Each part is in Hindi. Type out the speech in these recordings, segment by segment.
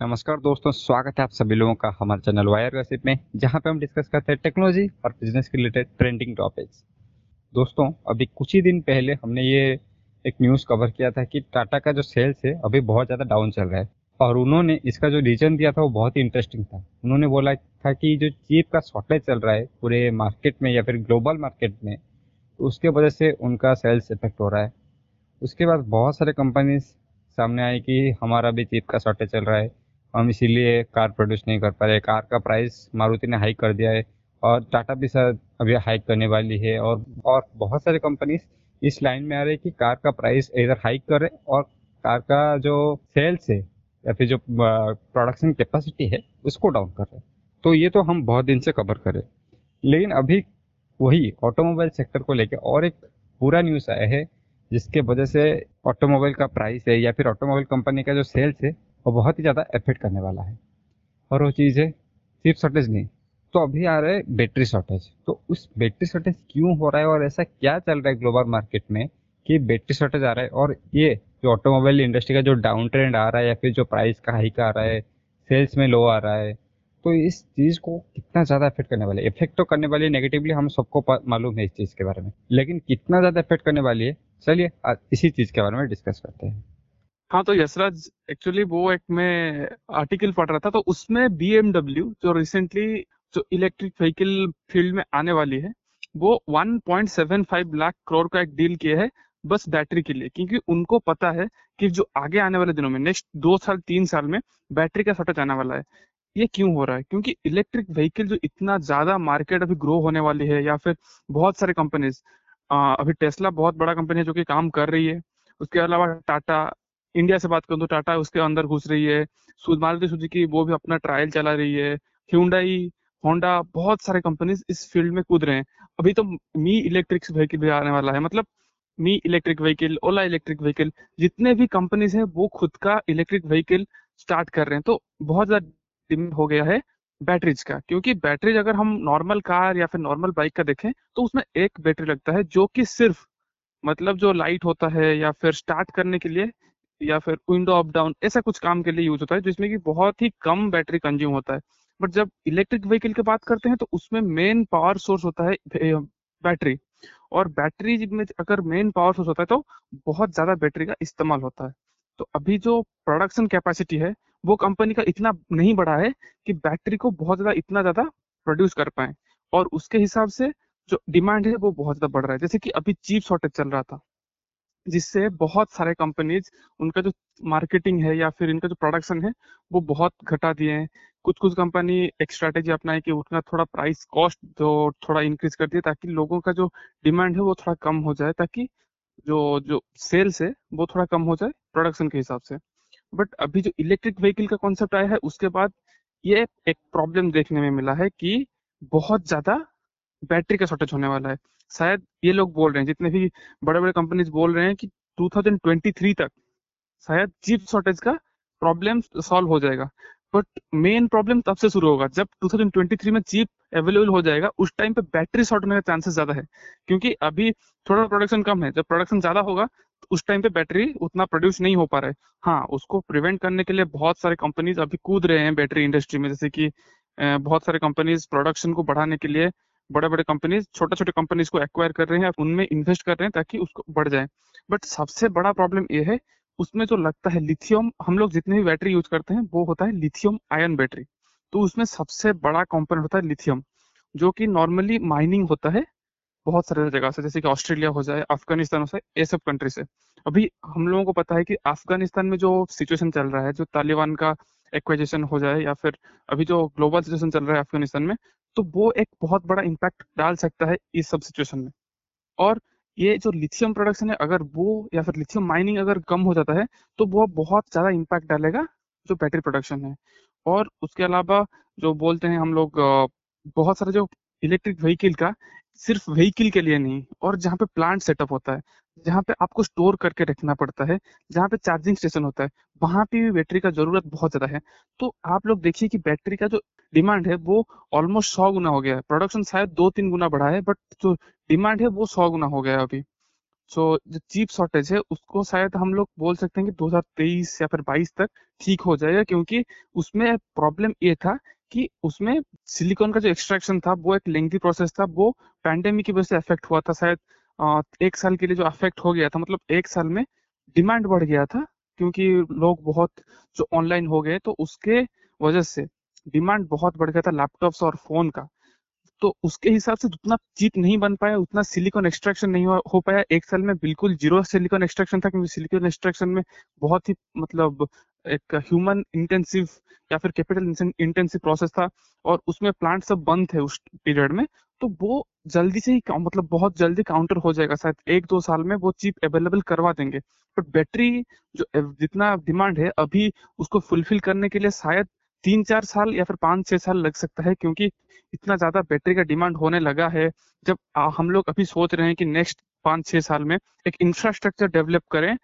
नमस्कार दोस्तों, स्वागत है आप सभी लोगों का हमारे चैनल वायर गसिप में, जहाँ पे हम डिस्कस करते हैं टेक्नोलॉजी और बिज़नेस के रिलेटेड ट्रेंडिंग टॉपिक्स दोस्तों, अभी कुछ ही दिन पहले हमने ये एक न्यूज़ कवर किया था कि टाटा का जो सेल्स है, अभी बहुत ज़्यादा डाउन चल रहा है। और उन्होंने इसका जो रीजन दिया था, वो बहुत ही इंटरेस्टिंग था। उन्होंने बोला था कि जो चीप का शॉर्टेज चल रहा है पूरे मार्केट में या फिर ग्लोबल मार्केट में तो उसके वजह से उनका सेल्स इफ़ेक्ट हो रहा है। उसके बाद बहुत सारे कंपनीज़ सामने आई कि हमारा भी चीप का शॉर्टेज चल रहा है। हम इसीलिए कार प्रोड्यूस नहीं कर पा रहे। कार का प्राइस मारुति ने हाइक कर दिया है और टाटा भी सर अभी हाइक करने वाली है और और बहुत सारे कंपनीज़ इस लाइन में आ रहे हैं कि कार का प्राइस इधर हाइक करे और कार का जो सेल्स है या फिर जो प्रोडक्शन कैपेसिटी है उसको डाउन कर रहे तो ये तो हम बहुत दिन से कवर करें लेकिन अभी वही ऑटोमोबाइल सेक्टर को लेकर और एक पूरा न्यूज़ आया है जिसके वजह से ऑटोमोबाइल का प्राइस है या फिर ऑटोमोबाइल कंपनी का जो सेल्स है वो बहुत ही ज़्यादा इफ़ेक्ट करने वाला है। और वो चीज़ है चिप शॉर्टेज नहीं। तो अभी आ रहा है बैटरी शॉर्टेज तो उस बैटरी शॉर्टेज क्यों हो रहा है और ऐसा क्या चल रहा है ग्लोबल मार्केट में कि बैटरी शॉर्टेज आ रहा है? और ये जो ऑटोमोबाइल इंडस्ट्री का जो डाउन ट्रेंड आ रहा है या फिर जो प्राइस का हाइक आ रहा है सेल्स में लो आ रहा है तो इस चीज़ को कितना ज़्यादा इफ़ेक्ट करने वाले इफ़ेक्ट तो करने वाली है नेगेटिवली हम सबको मालूम है इस चीज़ के बारे में। लेकिन कितना ज़्यादा इफ़ेक्ट करने वाली है? चलिए इसी चीज़ के बारे में डिस्कस करते हैं। हाँ तो यशराज एक्चुअली वो एक मैं आर्टिकल पढ़ रहा था तो उसमें बी जो रिसेंटली जो इलेक्ट्रिक व्हीकल फ़ील्ड में आने वाली है, वो 1.75 लाख करोड़ का एक डील किया है, बस बैटरी के लिए। क्योंकि उनको पता है कि जो आगे आने वाले दिनों में नेक्स्ट दो साल, तीन साल में बैटरी का शॉर्टेज आने वाला है। ये क्यों हो रहा है? क्योंकि इलेक्ट्रिक व्हीकल जो इतना ज़्यादा मार्केट अभी ग्रो होने वाली है, या फिर बहुत सारे कंपनीज़ अभी टेस्ला बहुत बड़ा कंपनी है जो कि काम कर रही है। उसके अलावा टाटा इंडिया से बात करूँ तो टाटा उसके अंदर घुस रही है। मारुति सुजुकी वो भी अपना ट्रायल चला रही है। ह्यूंडाई होंडा बहुत सारे कंपनीज़ इस फ़ील्ड में कूद रहे हैं। अभी तो मी इलेक्ट्रिक व्हीकल भी आने वाला है। मतलब मी electric vehicle Ola electric vehicle जितने भी कंपनीज़ हैं वो खुद का इलेक्ट्रिक व्हीकल स्टार्ट कर रहे हैं। तो बहुत ज़्यादा डिमांड हो गया है बैटरीज का। क्योंकि बैटरीज अगर हम नॉर्मल कार या फिर नॉर्मल बाइक का देखें तो उसमें एक बैटरी लगता है जो कि सिर्फ़ मतलब जो लाइट होता है या फिर स्टार्ट करने के लिए या फिर विंडो अप डाउन ऐसा कुछ काम के लिए यूज़ होता है, जिसमें कि बहुत ही कम बैटरी कंज्यूम होता है। बट जब इलेक्ट्रिक व्हीकल की बात करते हैं तो उसमें मेन पावर सोर्स होता है बैटरी और बैटरी में अगर मेन पावर सोर्स होता है तो बहुत ज़्यादा बैटरी का इस्तेमाल होता है। तो अभी जो प्रोडक्शन कैपेसिटी है, वो कंपनी का इतना नहीं बढ़ा है कि बैटरी को बहुत ज़्यादा, इतना ज़्यादा प्रोड्यूस कर पाए। और उसके हिसाब से जो डिमांड है, वो बहुत ज़्यादा बढ़ रहा है। जैसे कि अभी चीप शॉर्टेज चल रहा था। जिससे बहुत सारे कंपनीज़ उनका जो मार्केटिंग है या फिर इनका जो प्रोडक्शन है, वो बहुत घटा दिए हैं। कुछ कुछ कंपनी एक स्ट्रेटेजी अपनाई कि उतना थोड़ा प्राइस कॉस्ट जो थोड़ा इंक्रीज कर दिए ताकि लोगों का जो डिमांड है वो थोड़ा कम हो जाए, ताकि जो जो सेल्स है वो थोड़ा कम हो जाए प्रोडक्शन के हिसाब से। बट अभी जो इलेक्ट्रिक व्हीकल का कॉन्सेप्ट आया है, उसके बाद ये एक प्रॉब्लम देखने में मिला है कि बहुत ज़्यादा बैटरी का शॉर्टेज होने वाला है। शायद ये लोग बोल रहे हैं, जितने भी बड़े बड़े कंपनीज़ बोल रहे हैं कि 2023 तक शायद चिप शॉर्टेज का प्रॉब्लम सॉल्व हो जाएगा। बट मेन प्रॉब्लम तब से शुरू होगा जब 2023 में चिप अवेलेबल हो जाएगा, उस टाइम पे बैटरी शॉर्ट होने का चांसेस ज़्यादा है। क्योंकि अभी थोड़ा प्रोडक्शन कम है, जब प्रोडक्शन ज़्यादा होगा तो उस टाइम पे बैटरी उतना प्रोड्यूस नहीं हो पा रहा है। हाँ उसको प्रिवेंट करने के लिए बहुत सारे कंपनीज़ अभी कूद रहे हैं बैटरी इंडस्ट्री में, जैसे कि बहुत सारे कंपनीज़ प्रोडक्शन को बढ़ाने के लिए बड़े बड़े कंपनीज़ छोटे छोटे कंपनीज़ को एक्वायर कर रहे हैं उनमें इन्वेस्ट कर रहे हैं ताकि उसको बढ़ जाए। बट सबसे बड़ा प्रॉब्लम ये है, उसमें जो लगता है लिथियम हम लोग जितने भी बैटरी यूज़ करते हैं, वो होता है लिथियम आयन बैटरी तो उसमें सबसे बड़ा कॉम्पोनेंट होता है लिथियम जो कि नॉर्मली माइनिंग होता है बहुत सारे जगह से, जैसे कि ऑस्ट्रेलिया हो जाए अफ़गानिस्तान हो जाए, ये सब कंट्री से। अभी हम लोगों को पता है कि अफ़गानिस्तान में जो सिचुएशन चल रहा है, जो तालिबान का एक्वाइजेशन हो जाए या फिर अभी जो ग्लोबल सिचुएशन चल रहा है अफ़गानिस्तान में तो वो एक बहुत बड़ा इम्पैक्ट डाल सकता है इस सब सिचुएशन में। और ये जो लिथियम प्रोडक्शन है, अगर वो या फिर लिथियम माइनिंग अगर कम हो जाता है तो वो बहुत ज़्यादा इम्पैक्ट डालेगा जो बैटरी प्रोडक्शन है। और उसके अलावा जो बोलते हैं हम लोग बहुत सारे जो इलेक्ट्रिक व्हीकल का, सिर्फ़ व्हीकल के लिए नहीं, और जहाँ पे प्लांट सेटअप होता है जहाँ पे आपको स्टोर करके रखना पड़ता है, जहाँ पे चार्जिंग स्टेशन होता है, वहाँ पे भी बैटरी का ज़रूरत बहुत ज़्यादा है। तो आप लोग देखिए कि बैटरी का जो डिमांड है, वो ऑलमोस्ट सौ गुना हो गया है। प्रोडक्शन शायद दो तीन गुना बढ़ा है, बट जो डिमांड है, वो सौ गुना हो गया है अभी। जो जो चीप शॉर्टेज है, उसको शायद हम लोग बोल सकते हैं कि 2023 या फिर 22 तक ठीक हो जाएगा, क्योंकि उसमें प्रॉब्लम ये था कि उसमें सिलिकॉन का जो एक्सट्रैक्शन था, वो एक लेंथी प्रोसेस था, वो पैंडेमिक की वजह से अफेक्ट हुआ था शायद एक साल के लिए जो अफेक्ट हो गया था मतलब एक साल में डिमांड बढ़ गया था, क्योंकि लोग बहुत जो ऑनलाइन हो गए तो उसके वजह से डिमांड बहुत बढ़ गया था लैपटॉप्स और फ़ोन का। तो उसके हिसाब से जितना चीप नहीं बन पाया, उतना सिलिकॉन एक्सट्रैक्शन नहीं हो पाया। एक साल में बिल्कुल ज़ीरो सिलिकॉन एक्सट्रैक्शन था, क्योंकि सिलिकॉन एक्सट्रैक्शन में बहुत ही मतलब एक ह्यूमन इंटेंसिव या फिर कैपिटल इंटेंसिव प्रोसेस था, और उसमें प्लांट सब बंद थे उस पीरियड में। तो वो जल्दी से ही मतलब बहुत जल्दी काउंटर हो जाएगा, शायद एक दो साल में वो चिप अवेलेबल करवा देंगे। बट बैटरी जो जितना डिमांड है, अभी उसको फुलफिल करने के लिए शायद तीन चार साल या फिर पाँच छह साल लग सकता है, क्योंकि इतना ज़्यादा बैटरी का डिमांड होने लगा है। जब हम लोग अभी सोच रहे हैं कि नेक्स्ट पाँच छह साल में एक इंफ्रास्ट्रक्चर डेवलप करें,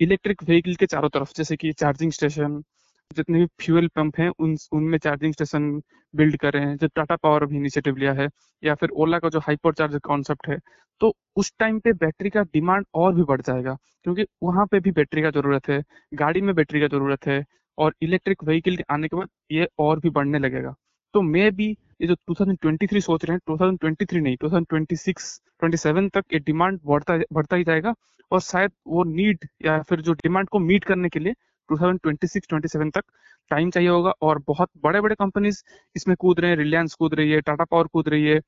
इलेक्ट्रिक व्हीकल के चारों तरफ़, जैसे कि चार्जिंग स्टेशन जितने भी फ्यूल पंप हैं, उन, उनमें चार्जिंग स्टेशन बिल्ड कर रहे हैं। जो टाटा पावर भी इनिशिएटिव लिया है, या फिर ओला का जो हाइपर चार्जर कॉन्सेप्ट है तो उस टाइम पे बैटरी का डिमांड और भी बढ़ जाएगा, क्योंकि वहाँ पे भी बैटरी का ज़रूरत है, गाड़ी में बैटरी का ज़रूरत है, और इलेक्ट्रिक व्हीकल आने के बाद ये और भी बढ़ने लगेगा। तो मैं भी ये जो 2023 सोच रहे हैं 2023 नहीं 2026 27 तक ये डिमांड बढ़ता बढ़ता ही जाएगा, और शायद वो नीड या फिर जो डिमांड को मीट करने के लिए 2026-27 तक टाइम चाहिए होगा और बहुत बड़े बड़े कंपनीज़ इसमें कूद रहे हैं रिलायंस कूद रही है टाटा पावर कूद रही है,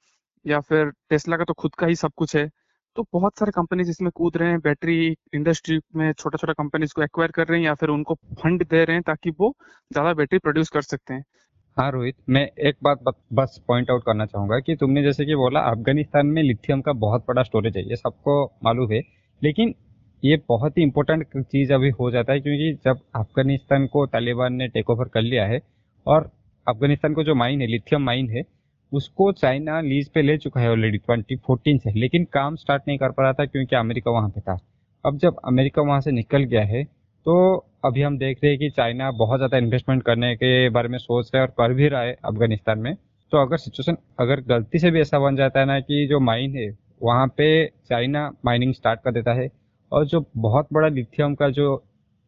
या फिर टेस्ला का तो खुद का ही सब कुछ है। तो बहुत सारे कंपनीज़ इसमें कूद रहे हैं बैटरी इंडस्ट्री में छोटा छोटा कंपनीज़ को एक्वायर कर रहे हैं या फिर उनको फंड दे रहे हैं ताकि वो ज़्यादा बैटरी प्रोड्यूस कर सकते हैं। हाँ रोहित, मैं एक बात बस पॉइंट आउट करना चाहूँगा कि तुमने जैसे कि बोला, अफ़गानिस्तान में लिथियम का बहुत बड़ा स्टोरेज है, ये सबको मालूम है। लेकिन ये बहुत ही इंपॉर्टेंट चीज़ अभी हो जाता है क्योंकि जब अफ़गानिस्तान को तालिबान ने टेक ओवर कर लिया है और अफ़गानिस्तान को जो माइन है लिथियम माइन है, उसको चाइना लीज पे ले चुका है ऑलरेडी ट्वेंटी फोर्टीन से। लेकिन काम स्टार्ट नहीं कर पा रहा था क्योंकि अमेरिका वहाँ पे था। अब जब अमेरिका वहाँ से निकल गया है तो अभी हम देख रहे हैं कि चाइना बहुत ज़्यादा इन्वेस्टमेंट करने के बारे में सोच रहा है और कर भी रहा है अफ़गानिस्तान में। तो अगर सिचुएशन अगर गलती से भी ऐसा बन जाता है ना कि जो माइन है, वहाँ पे चाइना माइनिंग स्टार्ट कर देता है और जो बहुत बड़ा लिथियम का जो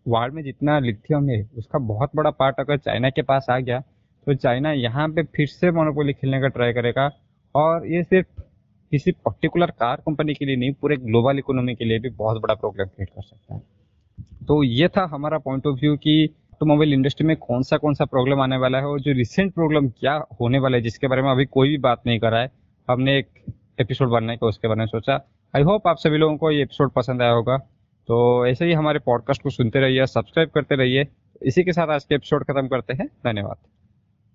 वर्ल्ड में जितना लिथियम है, उसका बहुत बड़ा पार्ट अगर चाइना के पास आ गया तो चाइना यहाँ पे फिर से मोनोपोली खेलने का ट्राई करेगा। और ये सिर्फ़ किसी पर्टिकुलर कार कंपनी के लिए नहीं, पूरे ग्लोबल इकोनॉमी के लिए भी बहुत बड़ा प्रॉब्लम क्रिएट कर सकता है। तो ये था हमारा पॉइंट ऑफ़ व्यू कि ऑटोमोबाइल इंडस्ट्री में कौन सा कौन सा प्रॉब्लम आने वाला है और जो रिसेंट प्रॉब्लम क्या होने वाला है, जिसके बारे में अभी कोई भी बात नहीं कर है। हमने एक एपिसोड बनने का उसके बारे में सोचा। आई होप आप सभी लोगों को ये एपिसोड पसंद आया होगा। तो ऐसे ही हमारे पॉडकास्ट को सुनते रहिए, सब्सक्राइब करते रहिए। इसी के साथ आज के एपिसोड खत्म करते हैं। धन्यवाद।